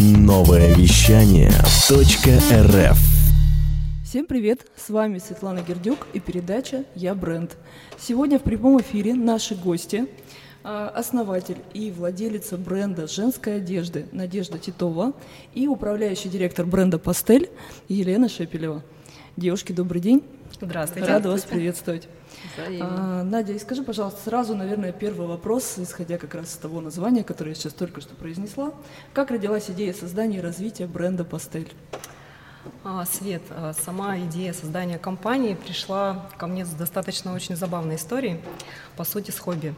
Новое вещание .рф Всем привет! С вами Светлана Гердюк и передача «Я бренд». Сегодня в прямом эфире наши гости а, основатель и владелица бренда женской одежды Надежда Титова и управляющий директор бренда «Пастель» Елена Шепелева. Девушки, добрый день. Здравствуйте. Рада вас приветствовать. А, Надя, и скажи, пожалуйста, сразу, наверное, первый вопрос, исходя как раз из того названия, которое я сейчас только что произнесла. Как родилась идея создания и развития бренда «Пастель»? А, Свет, а, сама идея создания компании пришла ко мне с достаточно очень забавной историей, по сути, с хобби.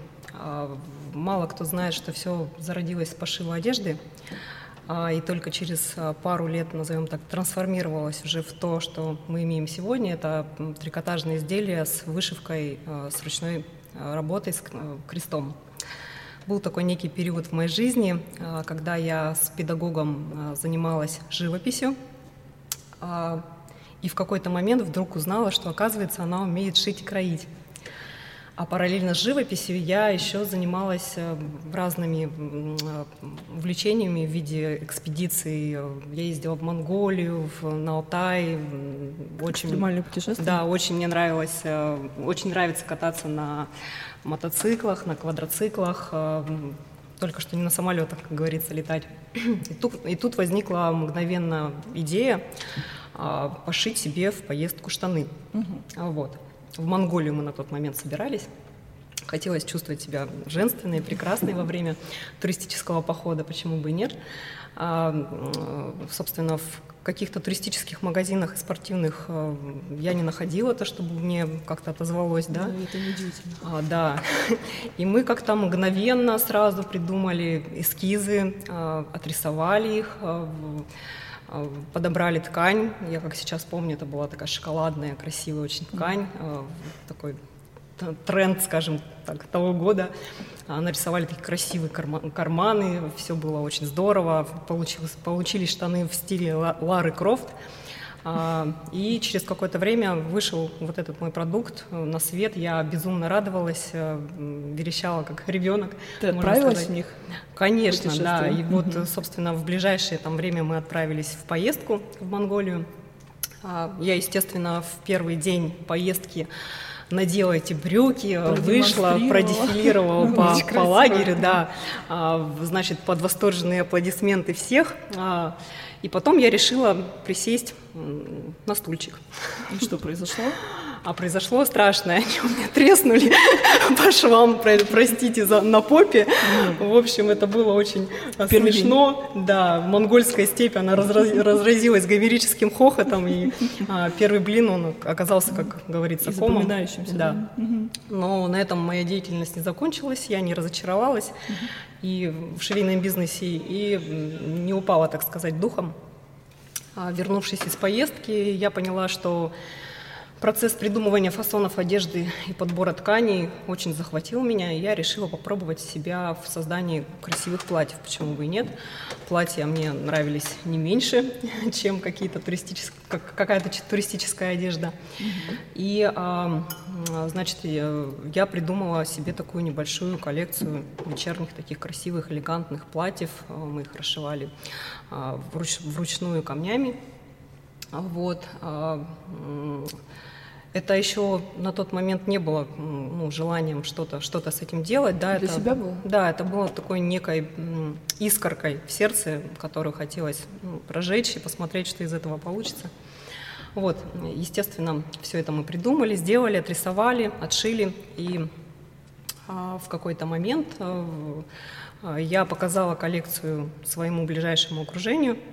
Мало кто знает, что все зародилось с пошива одежды. А, и только через а, пару лет, назовем так, трансформировалось уже в то, что мы имеем сегодня. Это трикотажные изделия с вышивкой, а, с ручной работой, с крестом. Был такой некий период в моей жизни, когда я с педагогом занималась живописью. И в какой-то момент вдруг узнала, что, оказывается, она умеет шить и кроить. А параллельно с живописью я еще занималась э, разными э, увлечениями в виде экспедиций. Я ездила в Монголию, в, на Алтай. Очень, Экстремальные путешествия? Да, очень мне нравилось, э, очень нравится кататься на мотоциклах, на квадроциклах только что не на самолетах, как говорится, летать. И тут, и тут возникла мгновенно идея а, пошить себе в поездку штаны. Угу. Вот. В Монголию мы на тот момент собирались. Хотелось чувствовать себя женственной, прекрасной во время туристического похода, почему бы и нет. А, собственно, в каких-то туристических магазинах и спортивных э, я не находила то, чтобы мне как-то отозвалось, да? Да, это неудивительно. А, да. И мы как-то мгновенно сразу придумали эскизы, э, отрисовали их, а, подобрали ткань. Я, как сейчас помню, это была такая шоколадная, красивая очень ткань, mm-hmm. такой тренд, скажем так, того года. А, нарисовали такие красивые карманы, все было очень здорово. Получилось, получились штаны в стиле Лары Крофт. А, и через какое-то время вышел вот этот мой продукт на свет. Я безумно радовалась, э, верещала как ребенок. Ты отправилась в них? Конечно, да. И вот, собственно, в ближайшее там время мы отправились в поездку в Монголию. А, я, естественно, в первый день поездки надела эти брюки, вышла, продефилировала по, по лагерю, да, а, значит, под восторженные аплодисменты всех. И потом я решила присесть на стульчик. И что произошло? А произошло страшное. Они у меня треснули по швам, простите, за, на попе. В общем, это было очень Первый смешно. День. Да, монгольская степь, она разраз, разразилась гомерическим хохотом. И а, первый блин, он оказался, как говорится, и комом. Да. да. Но на этом моя деятельность не закончилась, я не разочаровалась и в швейном бизнесе, и не упала, так сказать, духом. А, вернувшись из поездки, я поняла, что Процесс придумывания фасонов одежды и подбора тканей очень захватил меня, и я решила попробовать себя в создании красивых платьев, почему бы и нет. Платья мне нравились не меньше, чем какие-то туристические, какая-то туристическая одежда. И, а, значит, я придумала себе такую небольшую коллекцию вечерних таких красивых, элегантных платьев. Мы их расшивали а, вруч, вручную камнями. Вот. Это еще на тот момент не было ну, желанием что-то что с этим делать. Да, Для это, себя было? Да, это было такой некой искоркой в сердце, которую хотелось ну, прожечь и посмотреть, что из этого получится. Вот, естественно, все это мы придумали, сделали, отрисовали, отшили. И а, в какой-то момент а, я показала коллекцию своему ближайшему окружению –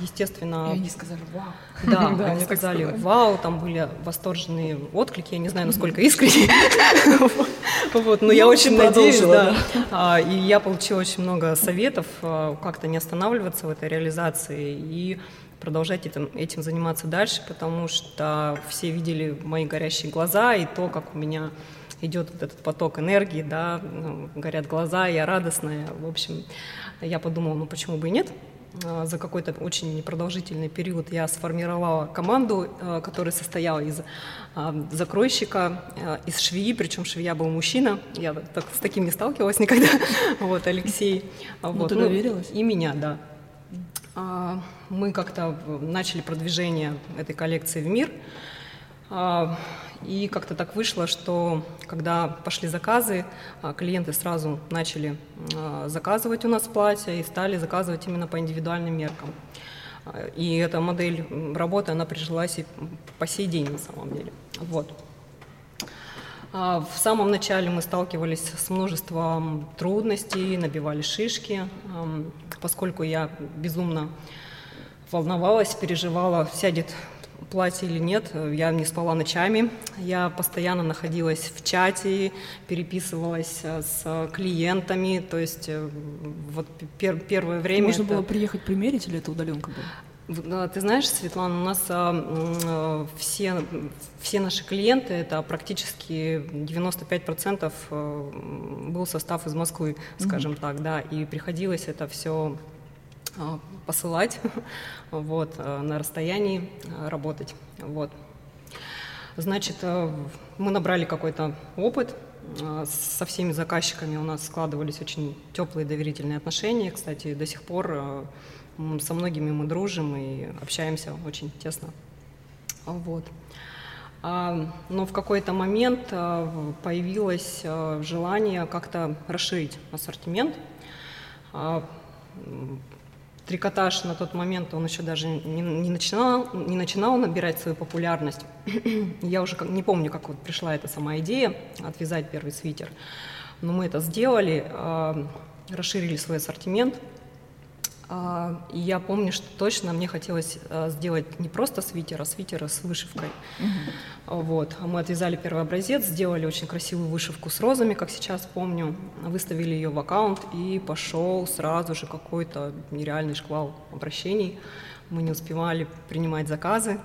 естественно... И они сказали «Вау». Да, да они сказали «Вау», там были восторженные отклики, я не знаю, насколько искренне, вот, но я ну, очень надеюсь, да. А, и я получила очень много советов, а, как-то не останавливаться в этой реализации и продолжать этим, этим заниматься дальше, потому что все видели мои горящие глаза и то, как у меня идет вот этот поток энергии, да, ну, горят глаза, я радостная. В общем, я подумала, ну почему бы и нет? А, за какой-то очень непродолжительный период я сформировала команду, а, которая состояла из а, закройщика, из швеи, причем швея был мужчина, я так, с таким не сталкивалась никогда, вот, Алексей. Ну, вот, ты ну, доверилась? И меня, да. а, мы как-то начали продвижение этой коллекции в мир. А, и как-то так вышло, что когда пошли заказы, а, клиенты сразу начали заказывать у нас платья и стали заказывать именно по индивидуальным меркам. И эта модель работы, она прижилась и по сей день на самом деле. Вот. В самом начале мы сталкивались с множеством трудностей, набивали шишки, поскольку я безумно волновалась, переживала, сядет платье или нет. Я не спала ночами. Я постоянно находилась в чате, переписывалась э, с клиентами. То есть э, вот пер первое время... Можно это... было приехать примерить или это удаленка была? Ты знаешь, Светлана, у нас а, все, все наши клиенты, это практически 95% э, был состав из Москвы, скажем mm-hmm. так, да, и приходилось это все посылать вот, э, на расстоянии э, работать. Вот. Значит, мы набрали какой-то опыт, со всеми заказчиками у нас складывались очень теплые доверительные отношения. Кстати, до сих пор со многими мы дружим и общаемся очень тесно. Вот. А, но в какой-то момент а, появилось а, желание как-то расширить ассортимент. Трикотаж на тот момент, он еще даже не, не, начинал, не начинал набирать свою популярность. Я уже не помню, как вот пришла эта сама идея отвязать первый свитер. Но мы это сделали, расширили свой ассортимент – а, и я помню, что точно мне хотелось а, сделать не просто свитер, а свитер с вышивкой. Uh-huh. Вот. Мы отвязали первый образец, сделали очень красивую вышивку с розами, как сейчас помню, выставили ее в аккаунт, и пошел сразу же какой-то нереальный шквал обращений. Мы не успевали принимать заказы.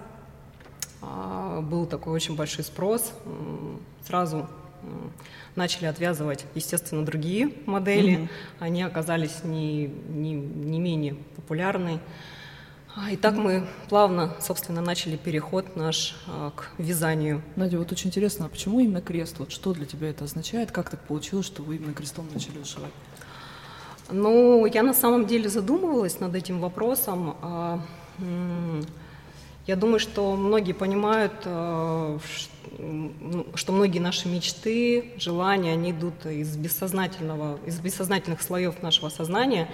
Был такой очень большой спрос. Сразу начали отвязывать, естественно, другие модели. Mm-hmm. Они оказались не, не, не менее популярны. А, и так мы плавно, собственно, начали переход наш а, к вязанию. Надя, вот очень интересно, а почему именно крест? Вот что для тебя это означает? Как так получилось, что вы именно крестом начали вышивать? Ну, я на самом деле задумывалась над этим вопросом. А, я думаю, что многие понимают, ну, что многие наши мечты, желания, они идут из бессознательного, из бессознательных слоев нашего сознания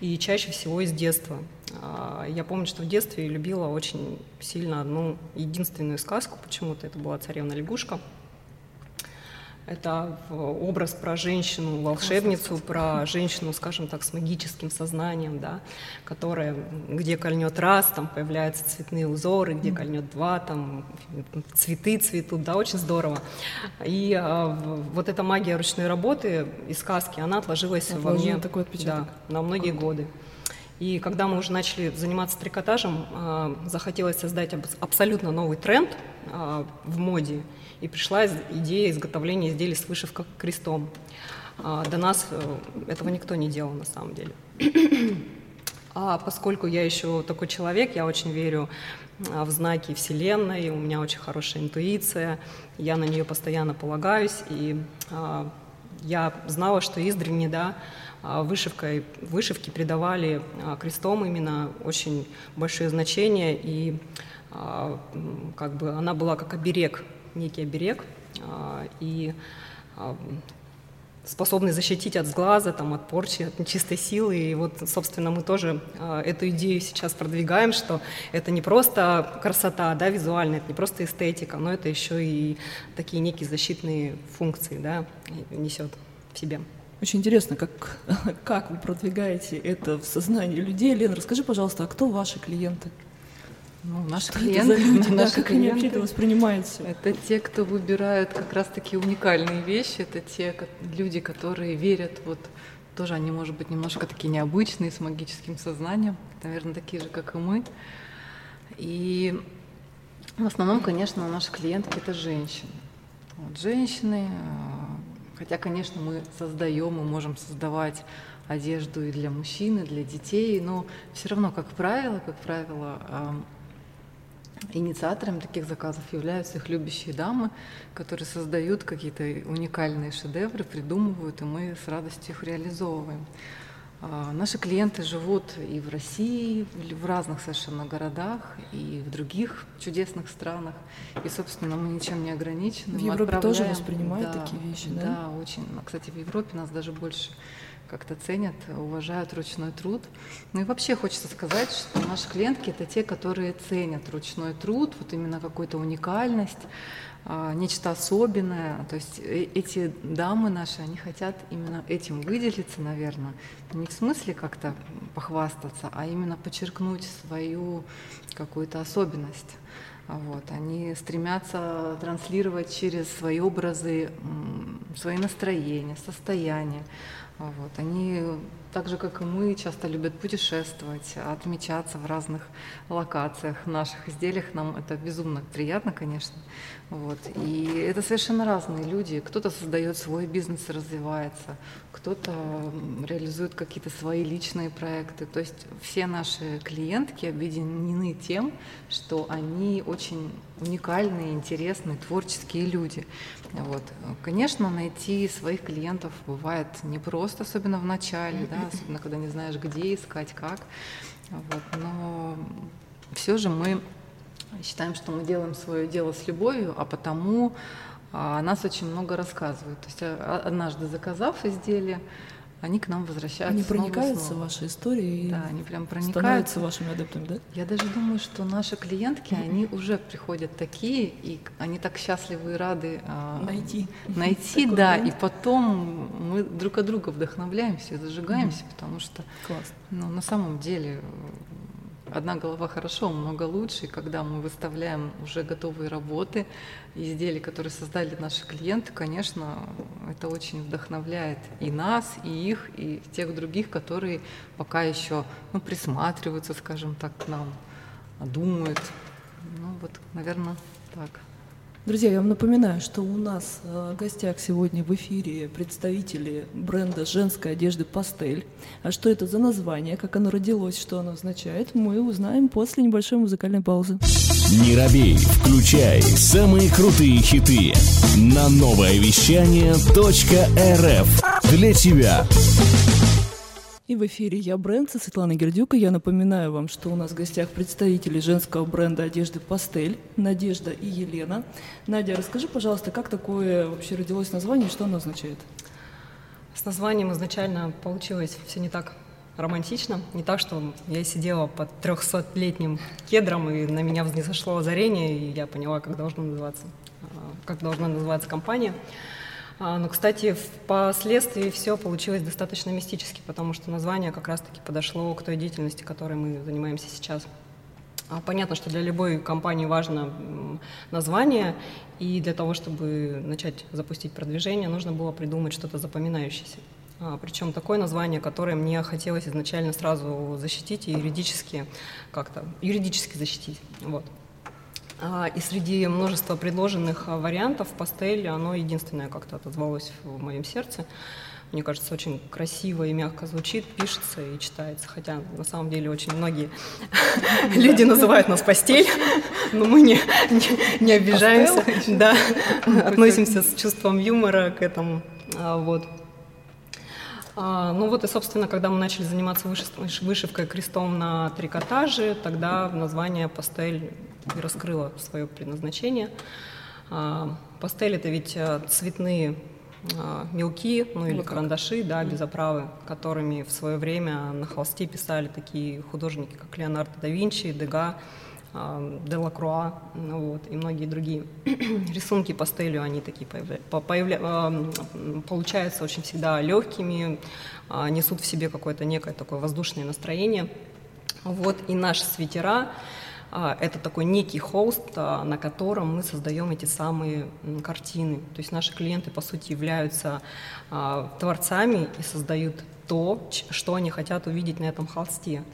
и чаще всего из детства. А, я помню, что в детстве любила очень сильно одну единственную сказку, почему-то это была «Царевна лягушка». Это образ про женщину-волшебницу, про женщину, скажем так, с магическим сознанием, да, которая, где кольнет раз, там появляются цветные узоры, где кольнет два, там цветы цветут, да, очень здорово. И а, вот эта магия ручной работы и сказки, она отложилась во мне такой отпечаток. Да, на многие Круто. годы. И когда мы уже начали заниматься трикотажем, а, захотелось создать абсолютно новый тренд а, в моде – и пришла идея изготовления изделий с вышивкой крестом. А, до нас э, этого никто не делал на самом деле. А поскольку я еще такой человек, я очень верю а, в знаки Вселенной, у меня очень хорошая интуиция, я на нее постоянно полагаюсь, и а, я знала, что издревне, да, вышивкой, вышивки придавали крестом именно очень большое значение, и как бы она была как оберег некий оберег а, и а, способный защитить от сглаза, там, от порчи, от нечистой силы. И вот, собственно, мы тоже э, эту идею сейчас продвигаем, что это не просто красота да, визуальная, это не просто эстетика, но это еще и такие некие защитные функции да, несет в себе. Очень интересно, как, как вы продвигаете это в сознании людей. Лена, расскажи, пожалуйста, а кто ваши клиенты? Ну, наши что клиенты, люди, наши да, как клиенты, они вообще это воспринимают все? Это те, кто выбирают как раз-таки уникальные вещи, это те люди, которые верят, вот тоже они, может быть, немножко такие необычные, с магическим сознанием, наверное, такие же, как и мы. И в основном, конечно, наши клиентки это женщины. Вот, женщины, э, хотя, конечно, мы создаем, мы можем создавать одежду и для мужчин, и для детей, но все равно, как правило, как правило, Инициаторами таких заказов являются их любящие дамы, которые создают какие-то уникальные шедевры, придумывают, и мы с радостью их реализовываем. А, наши клиенты живут и в России, в разных совершенно городах, и в других чудесных странах. И, собственно, мы ничем не ограничены. В Европе тоже воспринимают да, такие вещи, да? Да, очень. Кстати, в Европе нас даже больше как-то ценят, уважают ручной труд. Ну и вообще хочется сказать, что наши клиентки это те, которые ценят ручной труд, вот именно какую-то уникальность, а, нечто особенное. То есть э, эти дамы наши, они хотят именно этим выделиться, наверное. Не в смысле как-то похвастаться, а именно подчеркнуть свою какую-то особенность. Вот. Они стремятся транслировать через свои образы свои настроения, состояния. Вот. Они так же, как и мы, часто любят путешествовать, отмечаться в разных локациях наших изделиях. Нам это безумно приятно, конечно. Вот. И это совершенно разные люди. Кто-то создает свой бизнес и развивается, кто-то реализует какие-то свои личные проекты. То есть все наши клиентки объединены тем, что они очень уникальные, интересные, творческие люди. Вот. Конечно, найти своих клиентов бывает непросто, особенно в начале, да, особенно когда не знаешь, где искать, как. Вот. Но все же мы считаем, что мы делаем свое дело с любовью, а потому а, нас очень много рассказывают. То есть а, однажды заказав изделие, они к нам возвращаются. Они проникаются снова. в ваши истории. Да, они прям проникаются. Становятся вашими адептами, да? Я даже думаю, что наши клиентки, они уже приходят такие, и они так счастливы и рады а, найти. Найти, да. И потом мы друг от друга вдохновляемся и зажигаемся, потому что Класс. Ну, на самом деле одна голова хорошо, много лучше. И когда мы выставляем уже готовые работы, изделия, которые создали наши клиенты, конечно, это очень вдохновляет и нас, и их, и тех других, которые пока еще ну, присматриваются, скажем так, к нам, думают. Ну вот, наверное, так. Друзья, я вам напоминаю, что у нас э, в гостях сегодня в эфире представители бренда женской одежды «Пастель». А что это за название, как оно родилось, что оно означает, мы узнаем после небольшой музыкальной паузы. Не робей, включай самые крутые хиты на новое вещание .рф для тебя. И в эфире я бренд со Светланой Гердюк. я напоминаю вам, что у нас в гостях представители женского бренда одежды «Пастель» Надежда и Елена. Надя, расскажи, пожалуйста, как такое вообще родилось название и что оно означает? С названием изначально получилось все не так романтично. Не так, что я сидела под 300-летним кедром, и на меня взошло озарение, и я поняла, как должна называться, а, как должна называться компания. А, но, кстати, впоследствии все получилось достаточно мистически, потому что название как раз-таки подошло к той деятельности, которой мы занимаемся сейчас. А, понятно, что для любой компании важно название, и для того, чтобы начать запустить продвижение, нужно было придумать что-то запоминающееся. А, Причем такое название, которое мне хотелось изначально сразу защитить и юридически как-то юридически защитить. Вот. А, и среди множества предложенных а, вариантов пастель, оно единственное как-то отозвалось в моем сердце. Мне кажется, очень красиво и мягко звучит, пишется и читается. Хотя на самом деле очень многие люди называют нас постель, но мы не, не, не обижаемся. Да, относимся с чувством юмора к этому. А, вот. Ну вот и, собственно, когда мы начали заниматься вышивкой крестом на трикотаже, тогда название пастель и раскрыла свое предназначение. А, пастель это ведь э, цветные а, мелки, ну или карандаши, да, без оправы, которыми в свое время на холсте писали такие художники, как Леонардо да Винчи, Дега, а, Делакруа, ну вот, и многие другие. Рисунки пастелью, они такие появля... Появля... получаются очень всегда легкими, несут в себе какое-то некое такое воздушное настроение. Вот, и наши свитера, это такой некий холст, а, на котором мы создаем эти самые картины. То есть наши клиенты, по сути, являются а, творцами и создают то, что они хотят увидеть на этом холсте.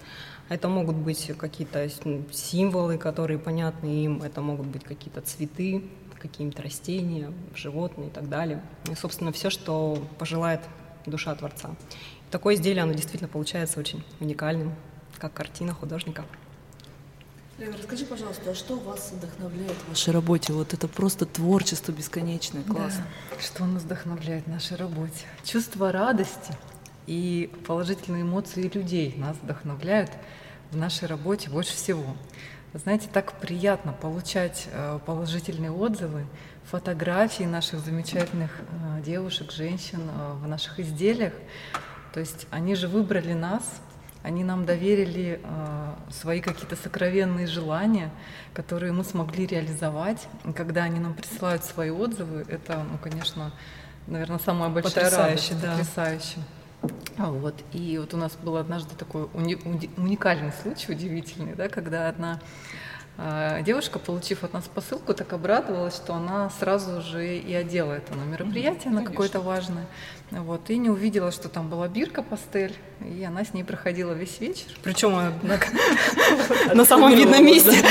Это могут быть какие-то символы, которые понятны им, это могут быть какие-то цветы, какие-то растения, животные и так далее. И, собственно, все, что пожелает душа Творца. такое изделие, оно действительно получается очень уникальным, как картина художника. Лена, расскажи, пожалуйста, а что вас вдохновляет в вашей работе? Вот это просто творчество бесконечное, классно. Да. Что нас вдохновляет в нашей работе? Чувство радости И положительные эмоции людей нас вдохновляют в нашей работе больше всего. Знаете, так приятно получать э, положительные отзывы, фотографии наших замечательных э, девушек, женщин э, в наших изделиях. То есть они же выбрали нас, они нам доверили свои какие-то сокровенные желания, которые мы смогли реализовать. И когда они нам присылают свои отзывы, это, ну, конечно, наверное, самая большая потрясающе, радость. Да. Потрясающе. А вот. И вот у нас был однажды такой уни- уникальный случай, удивительный, да, когда одна а, девушка, получив от нас посылку, так обрадовалась, что она сразу же и одела это на мероприятие, на какое-то важное. Вот, и не увидела, что там была бирка пастель, и она с ней проходила весь вечер. Причем на самом видном месте.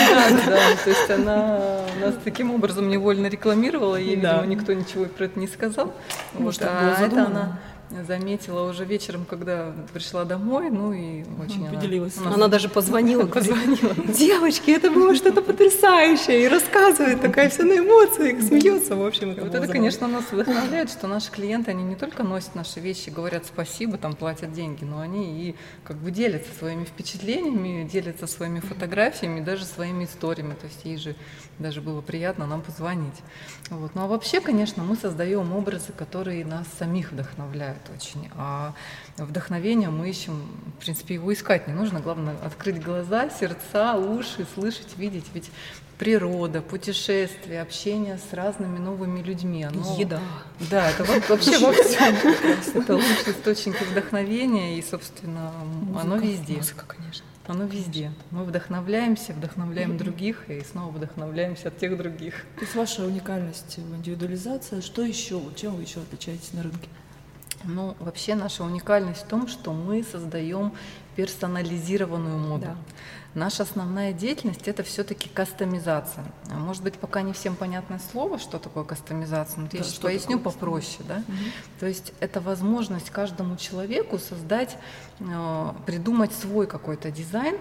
Да, то есть она нас таким образом невольно рекламировала, ей, видимо, никто ничего про это не сказал. Может, а это она заметила уже вечером, когда пришла домой, ну и очень поделилась. Она, она даже позвонила, позвонила. Девочки, это было что-то потрясающее, и рассказывает, такая вся на эмоциях, смеется, в общем. Это вот это, конечно, нас вдохновляет, что наши клиенты, они не только носят наши вещи, говорят спасибо, там платят деньги, но они и как бы делятся своими впечатлениями, делятся своими фотографиями, даже своими историями. То есть ей же даже было приятно нам позвонить. Вот. Ну а вообще, конечно, мы создаем образы, которые нас самих вдохновляют очень. А вдохновение мы ищем, в принципе, его искать не нужно. Главное открыть глаза, сердца, уши, слышать, видеть. Ведь природа, путешествия, общение с разными новыми людьми. Оно, Еда. Да, это вообще во всем. Это лучший источник вдохновения, и, собственно, оно везде. Музыка, конечно. Оно везде. Мы вдохновляемся, вдохновляем других и снова вдохновляемся от тех других. То есть ваша уникальность, индивидуализация, что еще, чем вы еще отличаетесь на рынке? Ну, вообще наша уникальность в том, что мы создаем персонализированную моду. Да. Наша основная деятельность это все-таки кастомизация. Может быть, пока не всем понятное слово, что такое кастомизация, но да, я сейчас поясню попроще. Да? Угу. То есть это возможность каждому человеку создать, э, придумать свой какой-то дизайн,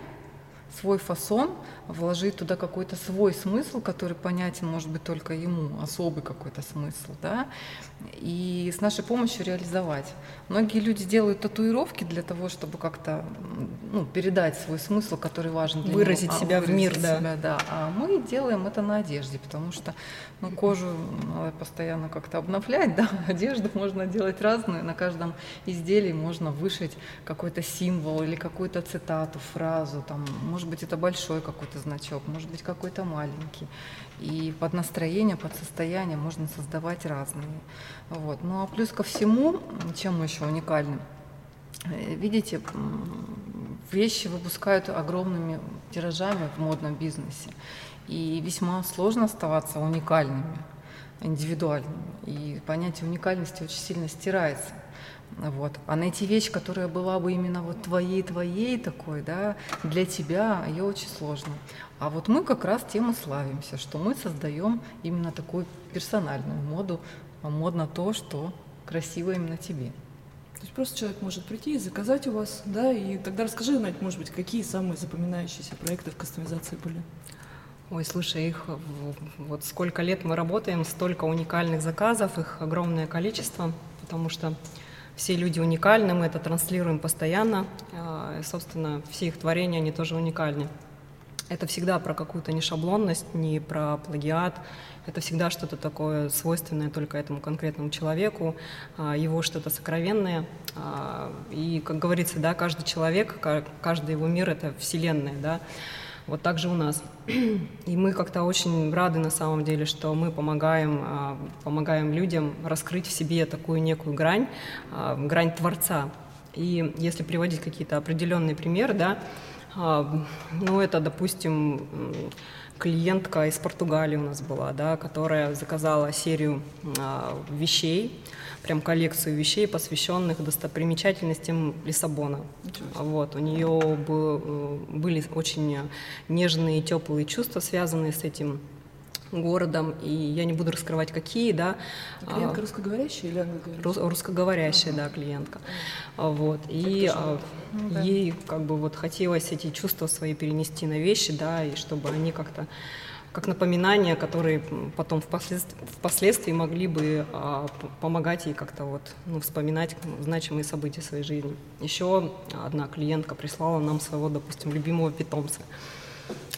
свой фасон, вложить туда какой-то свой смысл, который понятен, может быть, только ему, особый какой-то смысл, да, и с нашей помощью реализовать. Многие люди делают татуировки для того, чтобы как-то ну, передать свой смысл, который важен для выразить него. себя а, в мир, да. Себя, да. А мы делаем это на одежде, потому что ну, кожу надо постоянно как-то обновлять, да, одежду можно делать разную, на каждом изделии можно вышить какой-то символ или какую-то цитату, фразу, там, может быть, это большой какой-то значок, может быть, какой-то маленький. И под настроение, под состояние можно создавать разные. Вот. Ну а плюс ко всему, чем мы еще уникальны, э, видите, вещи выпускают огромными тиражами в модном бизнесе. И весьма сложно оставаться уникальными, индивидуальными. И понятие уникальности очень сильно стирается. Вот. А найти вещь, которая была бы именно вот твоей, твоей такой, да, для тебя, ее очень сложно. А вот мы как раз тем и славимся, что мы создаем именно такую персональную моду, а модно то, что красиво именно тебе. То есть просто человек может прийти и заказать у вас, да, и тогда расскажи, Надь, может быть, какие самые запоминающиеся проекты в кастомизации были? Ой, слушай, их вот сколько лет мы работаем, столько уникальных заказов, их огромное количество, потому что все люди уникальны, мы это транслируем постоянно. А, и, собственно, все их творения, они тоже уникальны. Это всегда про какую-то не шаблонность, не про плагиат. Это всегда что-то такое свойственное только этому конкретному человеку, а, его что-то сокровенное. А, и, как говорится, да, каждый человек, каждый его мир — это вселенная, да. Вот так же у нас. И мы как-то очень рады на самом деле, что мы помогаем, а, помогаем людям раскрыть в себе такую некую грань, а, грань Творца. И если приводить какие-то определенные примеры, да, а, ну это, допустим, клиентка из Португалии у нас была, да, которая заказала серию вещей, прям коллекцию вещей, посвященных достопримечательностям Лиссабона. Вот, у нее э, были очень нежные, теплые чувства, связанные с этим городом, и я не буду раскрывать какие, да. Клиентка а, русскоговорящая или англоговорящая? Рус, русскоговорящая, ага. да, клиентка. Вот, и а, ну, да. ей как бы вот хотелось эти чувства свои перенести на вещи, да, и чтобы они как-то как напоминания, которые потом впоследствии, впоследствии могли бы а, помогать ей как-то вот, ну, вспоминать значимые события своей жизни. Еще одна клиентка прислала нам своего, допустим, любимого питомца.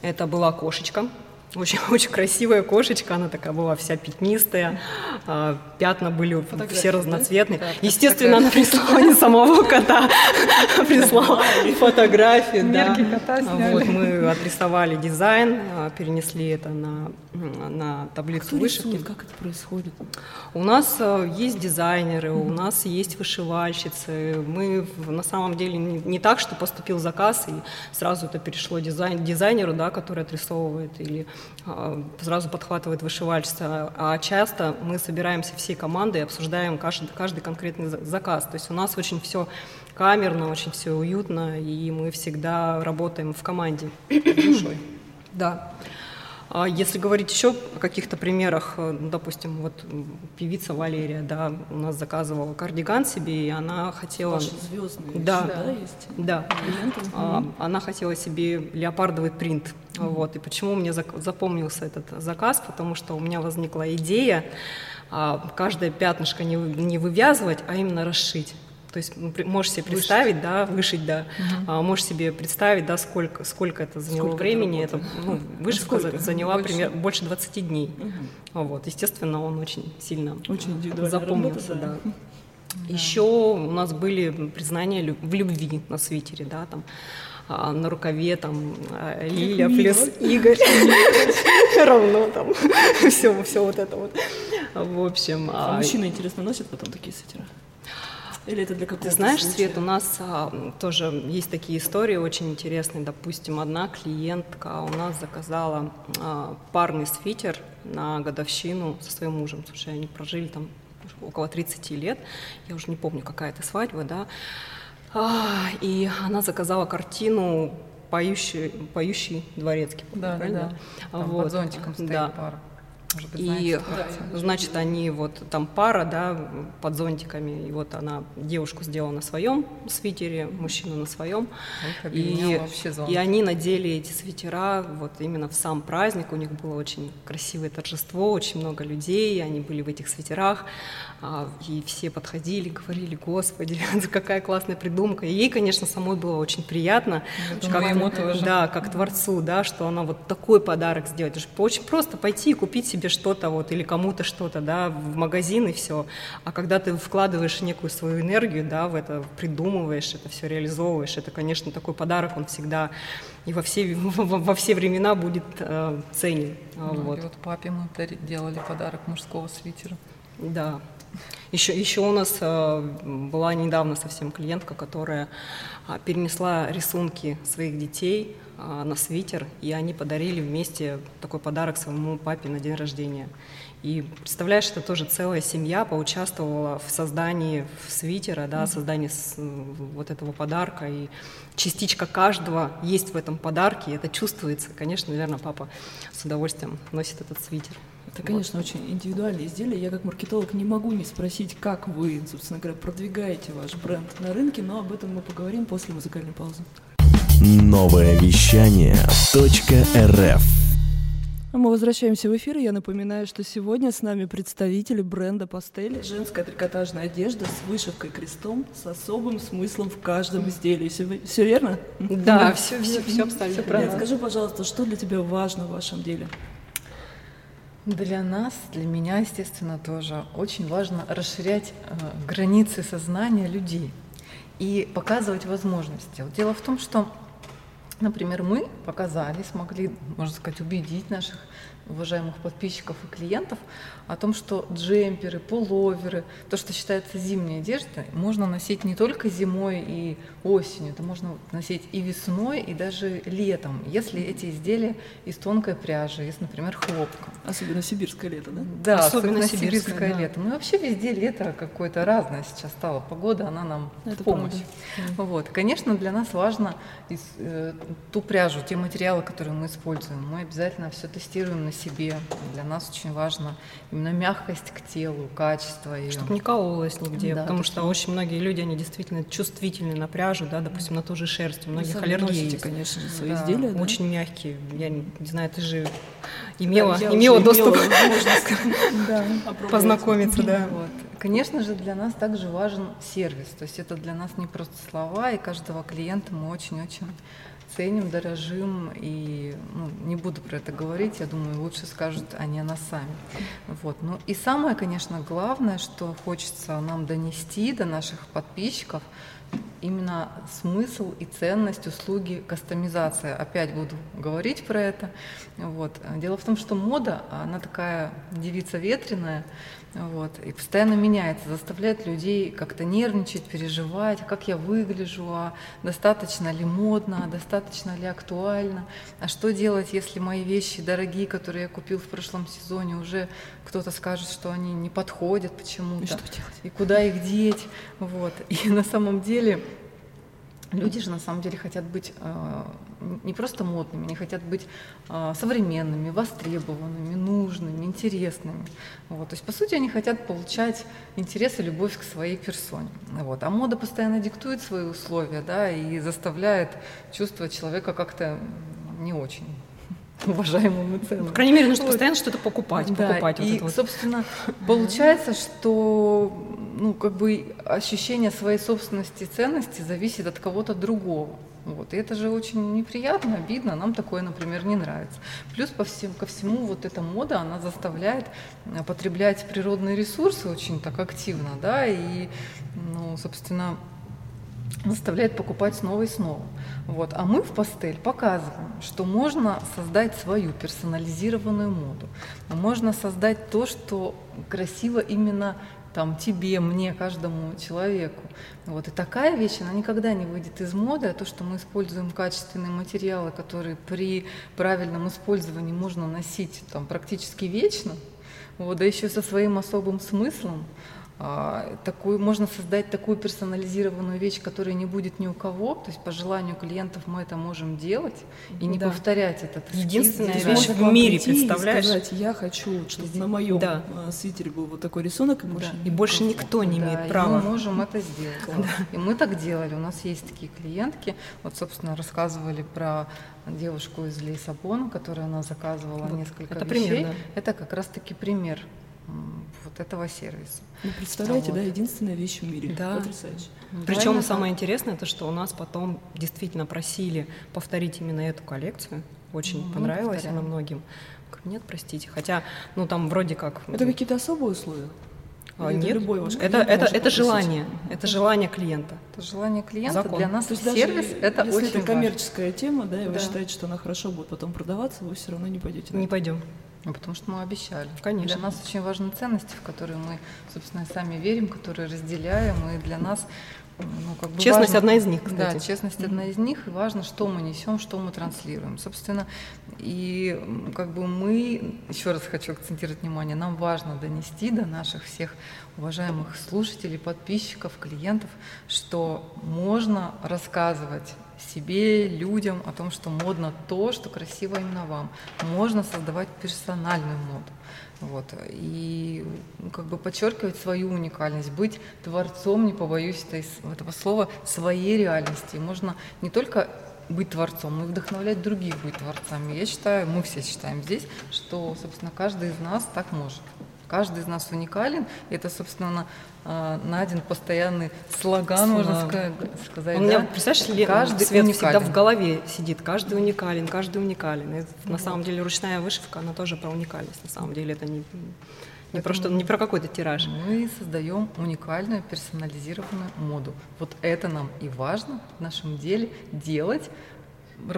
Это была кошечка, очень, очень красивая кошечка, она такая была вся пятнистая, а, пятна были Фотографии, все разноцветные. Да? Естественно, она прислала не самого кота, а прислала фотографии. Да. Вот, мы отрисовали дизайн, а, перенесли это на, на таблицу вышивки. Как это происходит? У нас есть дизайнеры, у нас есть вышивальщицы. Мы на самом деле не, так, что поступил заказ и сразу это перешло дизайн, дизайнеру, да, который отрисовывает или а, сразу подхватывает вышивальщица, а часто мы собираемся всей командой и обсуждаем каждый, каждый конкретный заказ. То есть у нас очень все камерно, очень все уютно, и мы всегда работаем в команде душой. Да. А если говорить еще о каких-то примерах, э, ну, допустим, вот певица Валерия, да, у нас заказывала кардиган себе, и она хотела... Ваши звездные да, да, есть? Да. А, она хотела себе леопардовый принт. Mm-hmm. Вот. И почему мне запомнился этот заказ? Потому что у меня возникла идея а, каждое пятнышко не, не вывязывать, а именно расшить. То есть можешь себе представить, вышить. да, вышить, да, угу. а, можешь себе представить, да, сколько, сколько это заняло сколько времени. Это, ну, вышивка сколько? заняла больше? Пример, больше 20 дней. Угу. Вот, естественно, он очень сильно очень запомнился, работа, да. да. Еще у нас были признания в любви на свитере, да, там а, на рукаве там а, Лиля плюс Игорь равно там все все вот это вот в общем а, а мужчины интересно носят потом такие свитера или это для какого-то Ты знаешь, случая? Свет, у нас а, тоже есть такие истории очень интересные. Допустим, одна клиентка у нас заказала а, парный свитер на годовщину со своим мужем. Слушай, они прожили там около 30 лет. Я уже не помню, какая это свадьба, да. А, и она заказала картину поющий, поющий дворецкий. Да, правильно? да. да. Там вот. под зонтиком стоит да. пара. Может быть, и, да, значит, они вот там пара, да, под зонтиками, и вот она девушку сделала на своем свитере, мужчину на своем, и, и они надели эти свитера вот именно в сам праздник, у них было очень красивое торжество, очень много людей, они были в этих свитерах, а, и все подходили, говорили, господи, какая классная придумка. И ей, конечно, самой было очень приятно, как, ему тоже. да, как творцу, да, что она вот такой подарок сделает. Очень просто пойти и купить себе что-то вот или кому-то что-то, да, в магазин и все. А когда ты вкладываешь некую свою энергию, да, в это, придумываешь это все, реализовываешь, это, конечно, такой подарок, он всегда и во все, во все времена будет э, ценен. Ну, вот. И вот папе мы делали подарок мужского свитера. Да, еще, еще у нас э, была недавно совсем клиентка, которая э, перенесла рисунки своих детей э, на свитер, и они подарили вместе такой подарок своему папе на день рождения. И представляешь, это тоже целая семья поучаствовала в создании свитера, да, создании с, вот этого подарка. И частичка каждого есть в этом подарке, и это чувствуется. Конечно, наверное, папа с удовольствием носит этот свитер. Это, конечно, вот. очень индивидуальные изделия. Я как маркетолог не могу не спросить, как вы, собственно говоря, продвигаете ваш бренд на рынке, но об этом мы поговорим после музыкальной паузы. Новое вещание .рф мы возвращаемся в эфир. Я напоминаю, что сегодня с нами представители бренда Пастель. Женская трикотажная одежда с вышивкой крестом, с особым смыслом в каждом изделии. Все, все верно? Да, все, все, все абсолютно. Все правильно. Скажи, пожалуйста, что для тебя важно в вашем деле? Для нас, для меня, естественно, тоже очень важно расширять э, границы сознания людей и показывать возможности. Вот дело в том, что, например, мы показали, смогли, можно сказать, убедить наших уважаемых подписчиков и клиентов о том, что джемперы, пуловеры, то, что считается зимней одеждой, можно носить не только зимой и осенью, это можно носить и весной, и даже летом, если эти изделия из тонкой пряжи, из, например, хлопка. Особенно сибирское лето, да? Да, особенно, особенно сибирское, сибирское да. лето. Ну вообще везде лето какое-то разное сейчас стало. Погода, она нам это в помощь. Правда. Вот. Конечно, для нас важно из, э, ту пряжу, те материалы, которые мы используем, мы обязательно все тестируем на себе. Для нас очень важно именно мягкость к телу, качество ее. Чтобы не кололось нигде, Да, потому что очень многие люди, они действительно чувствительны на пряжу, да, допустим, на ту же шерсть, у многих аллергии есть. конечно свои Да, изделия. да? Очень мягкие. Я не, знаю, ты же имела, Я имела доступ да, познакомиться, да. Конечно же, для нас также важен сервис. То есть это для нас не просто слова, и каждого клиента мы очень-очень ценим, дорожим, и ну, не буду про это говорить, я думаю, лучше скажут они нас сами. Вот. Ну и самое, конечно, главное, что хочется нам донести до наших подписчиков, именно смысл и ценность услуги кастомизации. Опять буду говорить про это. Вот. Дело в том, что мода, она такая девица ветреная, вот, и постоянно меняется, заставляет людей как-то нервничать, переживать, а как я выгляжу, а достаточно ли модно, а достаточно ли актуально, а что делать, если мои вещи дорогие, которые я купил в прошлом сезоне, уже кто-то скажет, что они не подходят И почему-то, что делать? и куда их деть, вот, и на самом деле Люди же на самом деле хотят быть э, не просто модными, они хотят быть э, современными, востребованными, нужными, интересными. Вот. То есть, по сути, они хотят получать интерес и любовь к своей персоне. Вот. А мода постоянно диктует свои условия да, и заставляет чувствовать человека как-то не очень уважаемым и ценным. По крайней мере, нужно Вот. постоянно что-то покупать, Да, покупать вот и, вот. собственно, получается, что ну, как бы ощущение своей собственности и ценности зависит от кого-то другого. Вот. И это же очень неприятно, обидно, нам такое, например, не нравится. Плюс по всем, ко всему вот эта мода, она заставляет э, потреблять природные ресурсы очень так активно, да, и, ну, собственно, заставляет покупать снова и снова. Вот. А мы в пастель показываем, что можно создать свою персонализированную моду. Можно создать то, что красиво именно там, тебе, мне, каждому человеку. Вот. И такая вещь, она никогда не выйдет из моды, а то, что мы используем качественные материалы, которые при правильном использовании можно носить там, практически вечно, вот, да еще со своим особым смыслом, такую, можно создать такую персонализированную вещь, которая не будет ни у кого. То есть по желанию клиентов мы это можем делать и не Да. повторять этот эскиз, Единственная вещь в мире, представляешь? сказать, я хочу, чтобы на моем Да. а, свитере был вот такой рисунок, и больше И больше никто не Да, имеет и права. мы можем это сделать. И мы так делали. У нас есть такие клиентки. Вот, собственно, рассказывали про девушку из Лиссабона, которая она заказывала Вот несколько это вещей. пример, да. Это как раз-таки пример вот этого сервиса. Ну, представляете, Вот. да, единственная вещь в мире. Да. Потрясающе. Причем Правильно самое так. интересное, то, что у нас потом действительно просили повторить именно эту коллекцию. Очень Ну, понравилась повторяем. она многим. Нет, простите. Хотя, ну там вроде как... Это какие-то особые условия? а, нет, любой ваш это, это, это желание. Это желание клиента. Это желание клиента. Закон. Для нас То есть даже сервис это если очень это важно. коммерческая тема, да, и вы Да. считаете, что она хорошо будет потом продаваться, вы все равно не пойдете. на Не пойдем. Ну, потому что мы обещали. Конечно. Для нас очень важны ценности, в которые мы, собственно, сами верим, которые разделяем, и для нас ну, как бы Честность важно- одна из них, Да, кстати. честность одна из них, и важно, что мы несем, что мы транслируем. Собственно, и как бы мы, еще раз хочу акцентировать внимание, нам важно донести до наших всех уважаемых слушателей, подписчиков, клиентов, что можно рассказывать себе, людям о том, что модно то, что красиво именно вам. Можно создавать персональную моду. Вот. И ну, как бы подчеркивать свою уникальность, быть творцом, не побоюсь этого слова, своей реальности. Можно не только быть творцом, и вдохновлять других быть творцами. Я считаю, мы все считаем здесь, что, собственно, каждый из нас так может. Каждый из нас уникален. Это, собственно, на, а, Надин постоянный слоган, можно Слава. сказать. У меня, да? представляешь, Ле- Каждый Свет уникален. всегда в голове сидит. Каждый уникален, каждый уникален. И на самом деле ручная вышивка, она тоже про уникальность. На самом деле это не, не про что, не про какой-то тираж. Мы создаем уникальную персонализированную моду. Вот это нам и важно в нашем деле делать,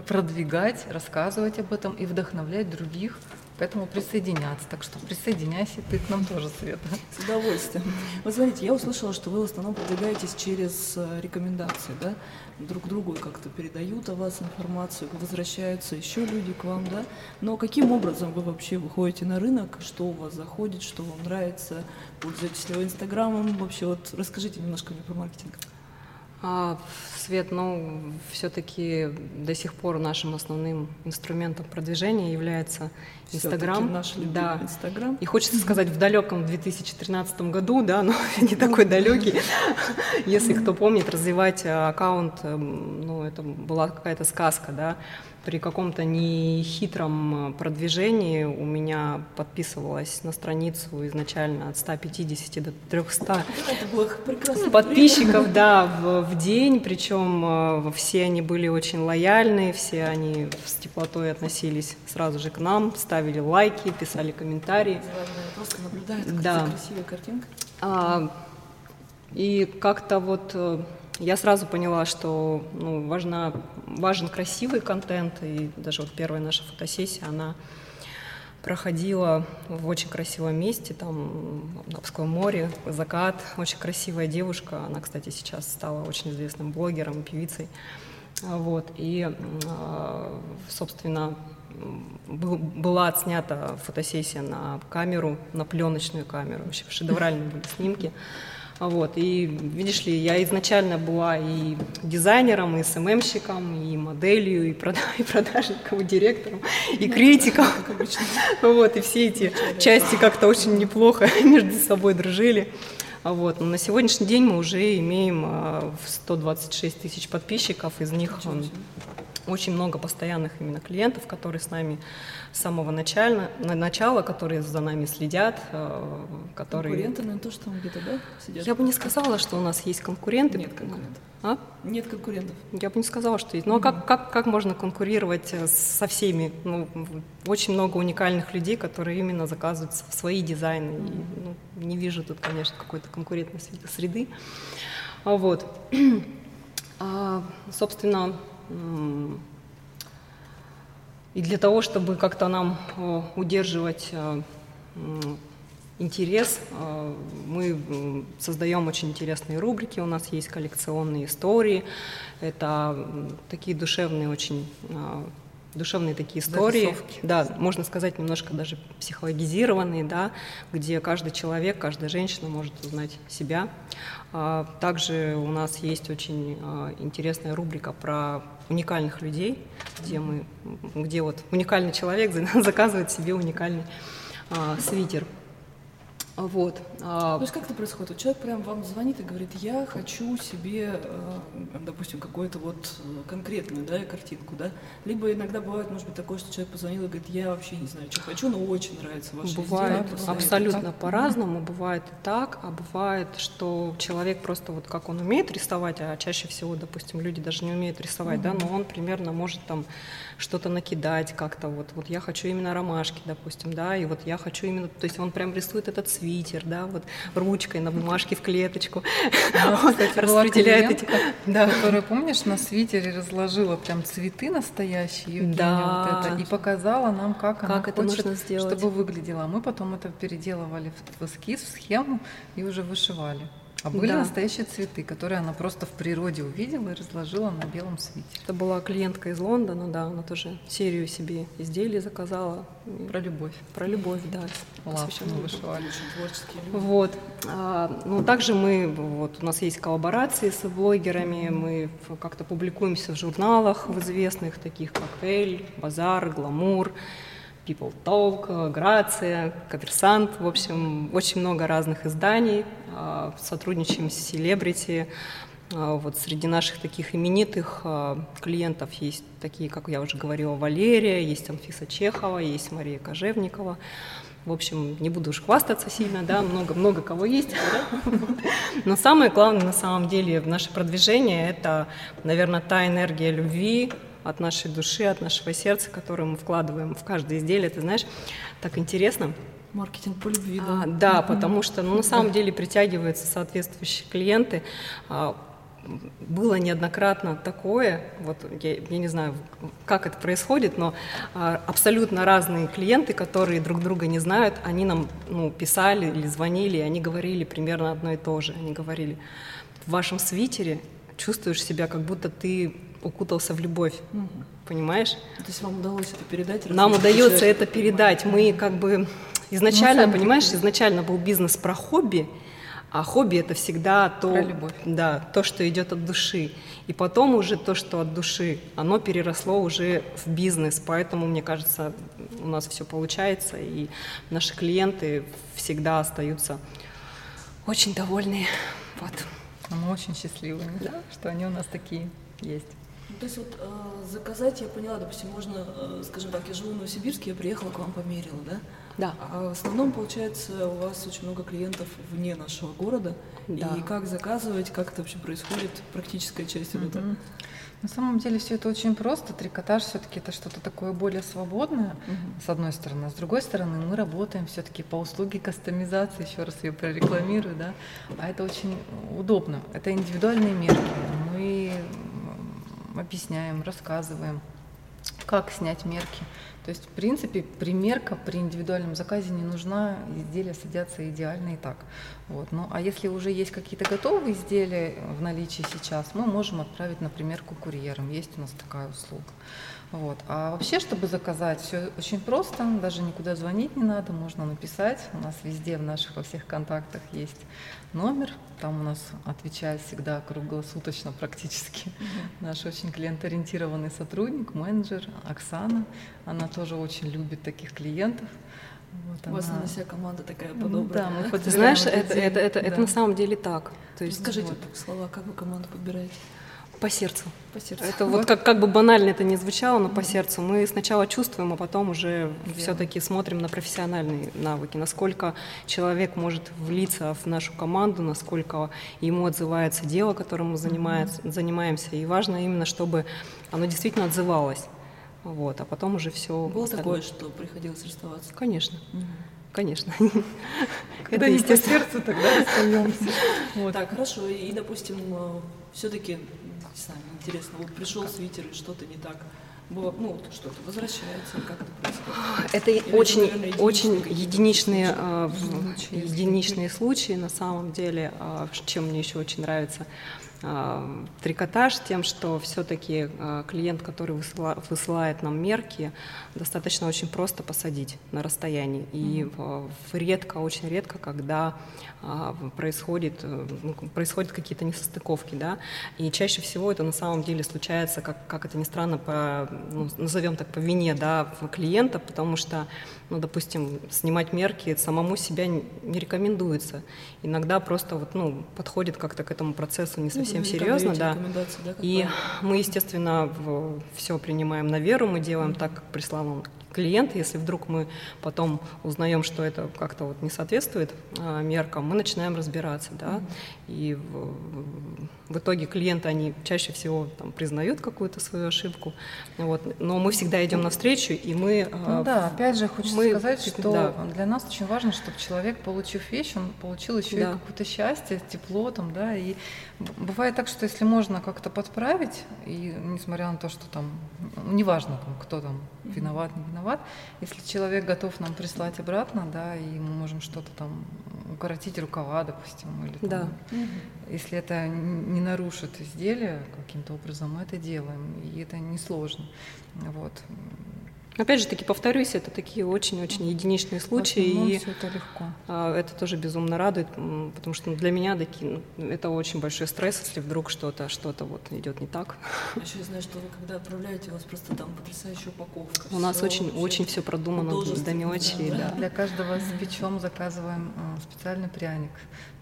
продвигать, рассказывать об этом и вдохновлять других к этому присоединяться. Так что присоединяйся ты к нам тоже, Света. С удовольствием. Вот смотрите, я услышала, что вы в основном продвигаетесь через э, рекомендации, да? Друг другу как-то передают о вас информацию, возвращаются еще люди к вам, да? Но каким образом вы вообще выходите на рынок? Что у вас заходит, что вам нравится? Пользуетесь ли вы Инстаграмом? Вообще вот расскажите немножко мне про маркетинг. А, Свет, ну, все-таки до сих пор нашим основным инструментом продвижения является Инстаграм. Наш да. Инстаграм. И хочется сказать в далеком 2013 году, да, но не такой далекий. Если кто помнит, развивать э, аккаунт, эм, ну, это была какая-то сказка, да при каком-то нехитром э, продвижении у меня подписывалось на страницу изначально от 150 до 300 Это было прекрасно. подписчиков, да, в, в день, причем э, все они были очень лояльны, все они с теплотой относились сразу же к нам, ставили лайки, писали комментарии. Просто наблюдают, Да. красивая картинка. А, и как-то вот э, я сразу поняла, что ну, важна, важен красивый контент, и даже вот первая наша фотосессия, она проходила в очень красивом месте, там в Апском море, закат, очень красивая девушка, она, кстати, сейчас стала очень известным блогером, певицей, вот, и, а, собственно, была отснята фотосессия на камеру, на пленочную камеру, вообще шедевральные были снимки. А Вот, и видишь ли, я изначально была и дизайнером, и СММщиком, и моделью, и, прода- и продажником, и директором, и критиком. Вот, и все эти части как-то очень неплохо между собой дружили. А Вот. Но на сегодняшний день мы уже имеем а, в 126 тысяч подписчиков, из них очень много постоянных именно клиентов, которые с нами с самого начала, на- начала которые за нами следят, а, которые... Конкуренты, наверное, то, что там где-то, да, сидят? Я бы не сказала, что у нас есть конкуренты. Нет конкурентов. А? Нет конкурентов. Я бы не сказала, что есть. Ну а как, как, как можно конкурировать э, со всеми? Ну, очень много уникальных людей, которые именно заказывают свои дизайны. И, ну, не вижу тут, конечно, какой-то конкурентной среды-. А Вот. А, собственно, и для того, чтобы как-то нам э, удерживать э, интерес, э, мы создаем очень интересные рубрики. У нас есть коллекционные истории. Это такие душевные очень душевные такие истории, Зарисовки. да, можно сказать, немножко даже психологизированные, да, где каждый человек, каждая женщина может узнать себя. А, Также у нас есть очень интересная рубрика про уникальных людей, где мы, где вот уникальный человек за- заказывает себе уникальный а, свитер. Вот. а, То есть как это происходит? Вот человек прям вам звонит и говорит, я хочу себе, э, допустим, какую-то вот э, конкретную да, картинку, да? Либо иногда бывает, может быть, такое, что человек позвонил и говорит, я вообще не знаю, что хочу, но очень нравится ваше Бывает посоветуйте». абсолютно по-разному, бывает и так, а бывает, что человек просто вот как он умеет рисовать, а чаще всего, допустим, люди даже не умеют рисовать, да, но он примерно может там что-то накидать как-то вот, вот я хочу именно ромашки, допустим, да, и вот я хочу именно, то есть он прям рисует этот свитер, да, вот ручкой на бумажке в клеточку, Он кстати, распределяет эти, да, которая, помнишь, на свитере разложила прям цветы настоящие, Евгения, Да. вот это, и показала нам, как, она Как это хочет, нужно сделать. чтобы выглядело. А мы потом это переделывали в эскиз, в схему и уже вышивали. А были Да. настоящие цветы, которые она просто в природе увидела и разложила на белом свитере. это была клиентка из Лондона, да, она тоже серию себе изделий заказала, Про любовь. про любовь, да, мы вышивали. Очень творческие люди. Вот. А, Ну, также мы, вот, у нас есть коллаборации с блогерами, мы как-то публикуемся в журналах в известных, таких как «Эль», «Базар», «Гламур», People Talk, Грация, Коммерсант, в общем, очень много разных изданий, А, сотрудничаем с селебрити. А, Вот среди наших таких именитых а, клиентов есть такие, как я уже говорила, Валерия, есть Анфиса Чехова, есть Мария Кожевникова. В общем, не буду уж хвастаться сильно, да, много-много кого есть. Но самое главное на самом деле в наше продвижение – это, наверное, та энергия любви от нашей души, от нашего сердца, которую мы вкладываем в каждое изделие. Ты знаешь, так интересно. Маркетинг по любви, А, да. да, потому что, ну, на самом деле притягиваются соответствующие клиенты. А, Было неоднократно такое, вот я, я не знаю, как это происходит, но а, абсолютно разные клиенты, которые друг друга не знают, они нам ну, писали или звонили, и они говорили примерно одно и то же. Они говорили, в вашем свитере чувствуешь себя, как будто ты укутался в любовь, понимаешь? То есть вам удалось это передать? Нам удается человека? это передать. Мы как бы изначально, понимаешь, изначально был бизнес про хобби, А хобби это всегда то, Про любовь. да, то, что идет от души. И потом уже то, что от души, оно переросло уже в бизнес. Поэтому, мне кажется, у нас все получается, и наши клиенты всегда остаются очень довольные. Вот. Мы очень счастливы, Да. что они у нас такие есть. Ну, То есть вот э, заказать, я поняла, допустим, можно, э, скажем так, я живу в Новосибирске, я приехала к вам, померила, да? Да. А в основном, получается, у вас очень много клиентов вне нашего города. Да. И как заказывать, как это вообще происходит, практическая часть эта. Мгм. На самом деле все это очень просто. Трикотаж все-таки это что-то такое более свободное, с одной стороны. С другой стороны, мы работаем все-таки по услуге кастомизации, еще раз ее прорекламирую, да. А это очень удобно. Это индивидуальные мерки. Мы объясняем, рассказываем, как снять мерки. То есть, в принципе, примерка при индивидуальном заказе не нужна, изделия садятся идеально и так. Вот. Ну, а если уже есть какие-то готовые изделия в наличии сейчас, мы можем отправить на примерку курьером. Есть у нас такая услуга. Вот. А вообще, чтобы заказать, все очень просто, даже никуда звонить не надо, можно написать. У нас везде в наших во всех контактах есть номер, там у нас отвечает всегда круглосуточно практически наш очень клиент-ориентированный сотрудник, менеджер Оксана. Она тоже очень любит таких клиентов. Вот У вас, она- наверное, вся команда такая Ну подобрая. да, мы Ты знаешь, это, это, это, это Да. на самом деле так. То есть Скажите вот, слова, как вы команду подбираете? По сердцу. По сердцу. Это вот как, как бы банально это не звучало, но по сердцу. Мы сначала чувствуем, а потом уже все-таки смотрим на профессиональные навыки, насколько человек может влиться в нашу команду, насколько ему отзывается дело, которым мы занимается, занимаемся. И важно именно, чтобы оно действительно отзывалось. Вот, а потом уже все. Было такое, что приходилось расставаться? Конечно, конечно. Когда не по сердцу, тогда остаемся. Вот. Так, хорошо. И, допустим, все-таки, не знаю, интересно, вот пришел свитер и что-то не так. Было, ну, вот что-то возвращается, как это происходит? Это Или, очень, наверное, единичные очень какие-то единичные, случаи? а, в- единичные случаи на самом деле. А, ш- Чем мне еще очень нравится а, трикотаж, тем, что все-таки клиент, который высыла- высылает нам мерки, достаточно очень просто посадить на расстоянии. И в редко, очень редко, когда а, происходит, э, ну, происходят какие-то несостыковки, да, и чаще всего это на самом деле случается, как, как это ни странно, по, ну, назовем так, по вине, да, в клиента, потому что, ну, допустим, снимать мерки самому себя не рекомендуется. Иногда просто вот, ну, подходит как-то к этому процессу не Ну, совсем наверняка серьезно, да. да, И мы, естественно, все принимаем на веру, мы делаем так, как прислал нам клиент. Если вдруг мы потом узнаем, что это как-то вот не соответствует а, меркам, мы начинаем разбираться, да. И в, в итоге клиенты, они чаще всего там, признают какую-то свою ошибку, вот. но мы всегда идем навстречу, и мы... а, Ну да, опять же, хочется мы- сказать, что да. для нас очень важно, чтобы человек, получив вещь, он получил еще Да. и какое-то счастье, тепло там, да, и бывает так, что если можно как-то подправить, и несмотря на то, что там, ну, неважно, там, кто там виноват, не виноват, если человек готов нам прислать обратно, да, и мы можем что-то там укоротить рукава, допустим, или там, Да. если это не нарушит изделие каким-то образом, мы это делаем, и это несложно. Вот. Опять же таки, повторюсь, это такие очень-очень единичные случаи, и все это легко. а, это тоже безумно радует, потому что ну, для меня такие, ну, это очень большой стресс, если вдруг что-то что-то вот идет не так. А Еще я знаю, что вы когда отправляете, у вас просто там потрясающая упаковка. У нас всё очень, вообще очень все продумано до мелочей, да, да. Для каждого с печем заказываем э, специальный пряник.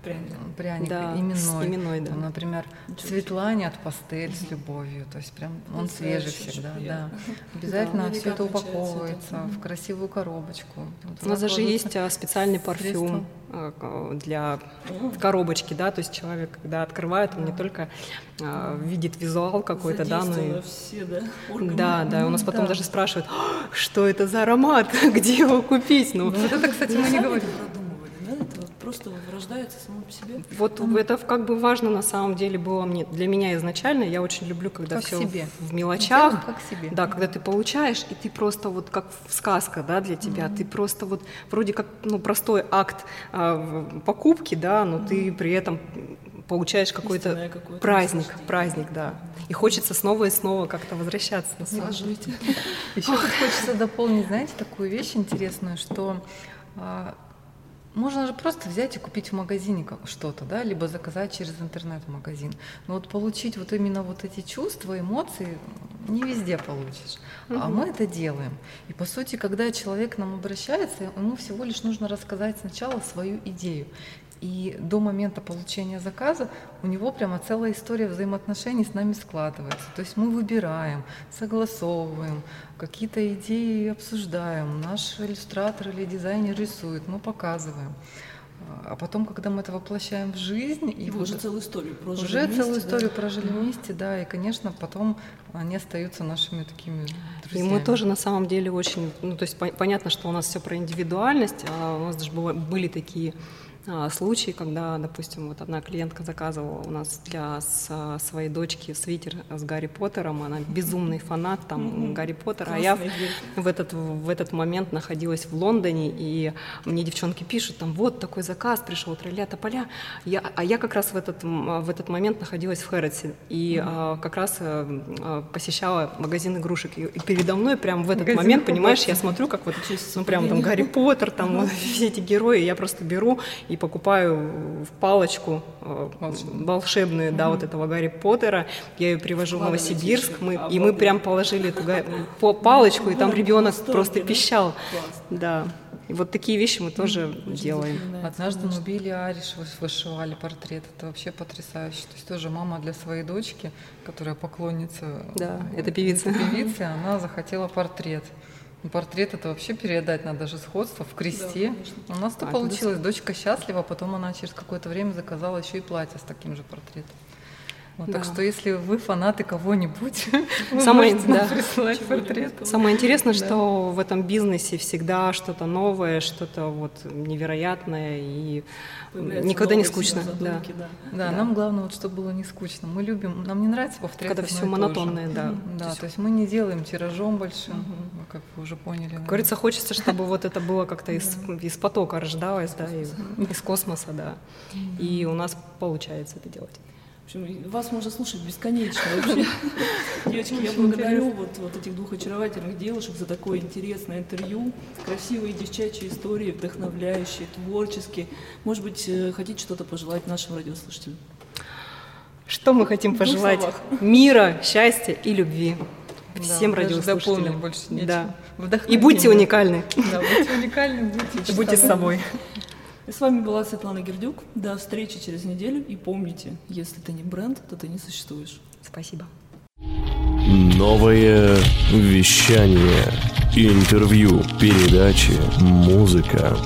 Пряник. Пряник Да, именной. с именной, да. Там, например, Ничего Светлане от пастель с любовью. То есть прям он свежий всегда. Да. Обязательно Да, все это получается упаковывается это. в красивую коробочку. Вот У нас даже есть а, специальный средства. парфюм а, к- для коробочки, да, то есть человек, когда открывает, он не только а, видит визуал какой-то, да, но и все, да, органы. Да, да, у нас потом да. даже спрашивают, «А, что это за аромат, где его купить? Ну, Ну, вот это, кстати, мы не говорим. это продумывали, да? Это вот просто рождается само по себе? вот это как бы важно на самом деле было мне, для меня изначально. Я очень люблю, когда Как все себе. в Ну, мелочах. как себе. Да, когда ты получаешь, и ты просто вот как сказка, да, для тебя. Ты просто вот вроде как, ну, простой акт а, покупки, да, но ты при этом получаешь какой-то какое-то праздник, наслаждение. праздник, да. И хочется снова и снова как-то возвращаться на самом деле. Еще хочется дополнить, знаете, такую вещь интересную, что а, можно же просто взять и купить в магазине что-то, да, либо заказать через интернет-магазин. Но вот получить вот именно вот эти чувства, эмоции не везде получишь. Угу. А мы это делаем. И по сути, когда человек к нам обращается, ему всего лишь нужно рассказать сначала свою идею. И до момента получения заказа у него прямо целая история взаимоотношений с нами складывается. То есть мы выбираем, согласовываем, какие-то идеи обсуждаем, наш иллюстратор или дизайнер рисует, мы показываем. А потом, когда мы это воплощаем в жизнь, и вы вот уже целую историю прожили уже вместе, целую историю да? прожили вместе, да, и, конечно, потом они остаются нашими такими друзьями. И мы тоже на самом деле очень, ну, то есть понятно, что у нас все про индивидуальность, а у нас даже были такие а, случаи, когда, допустим, вот одна клиентка заказывала у нас для своей дочки свитер с Гарри Поттером, она безумный фанат там mm-hmm. Гарри Поттера, а я в этот, в этот момент находилась в Лондоне, и мне девчонки пишут, там, вот такой заказ пришел, тролля тополя, я, а я как раз в этот, в этот момент находилась в Хэрротсе, и mm-hmm. а, как раз а, посещала магазин игрушек, и, и передо мной прям в этот магазин момент, понимаешь, я смотрю, как вот, ну, прям там Гарри Поттер, там вот, все эти герои, я просто беру и покупаю в палочку э, волшебную, да, вот этого Гарри Поттера. Я ее привожу в Новосибирск, мы, и мы прям положили эту палочку, и там ребенок просто пищал. Да. И вот такие вещи мы тоже делаем. Однажды мы Билли Ариш вышивали портрет. Это вообще потрясающе. То есть тоже мама для своей дочки, которая поклонница. Да, это певица. Певицы, она захотела портрет. Портрет это вообще передать надо же сходство в кресте. Да, У нас-то а, получилось. Дочка счастлива, потом она через какое-то время заказала еще и платье с таким же портретом. Вот, да. Так что если вы фанаты кого-нибудь, Самое, да. присылать портрет. Самое интересное, да. что в этом бизнесе всегда что-то новое, что-то вот невероятное и Появляется никогда не скучно. Задумки, да. Да. Да, да, нам главное, вот, чтобы было не скучно. Мы любим, нам не нравится повторять. Когда все монотонное, да. Да, то есть мы не делаем тиражом большим, mm-hmm. как вы уже поняли. Как говорится, хочется, чтобы вот это было как-то из, из потока рождалось, да, из космоса, да. И у нас получается это делать. В общем, вас можно слушать бесконечно вообще. Девочки, я благодарю вот, вот этих двух очаровательных девушек за такое интересное интервью. Красивые девчачьи истории, вдохновляющие, творческие. Может быть, э, хотите что-то пожелать нашим радиослушателям? Что мы хотим пожелать? Мира, счастья и любви. Всем да, радиослушателям. больше нечего. Да. И будьте уникальны. Да, будьте уникальны, будьте, будьте с собой. И с вами была Светлана Гердюк. До встречи через неделю. И помните, если ты не бренд, то ты не существуешь. Спасибо. Новое вещание. Интервью, передачи, музыка.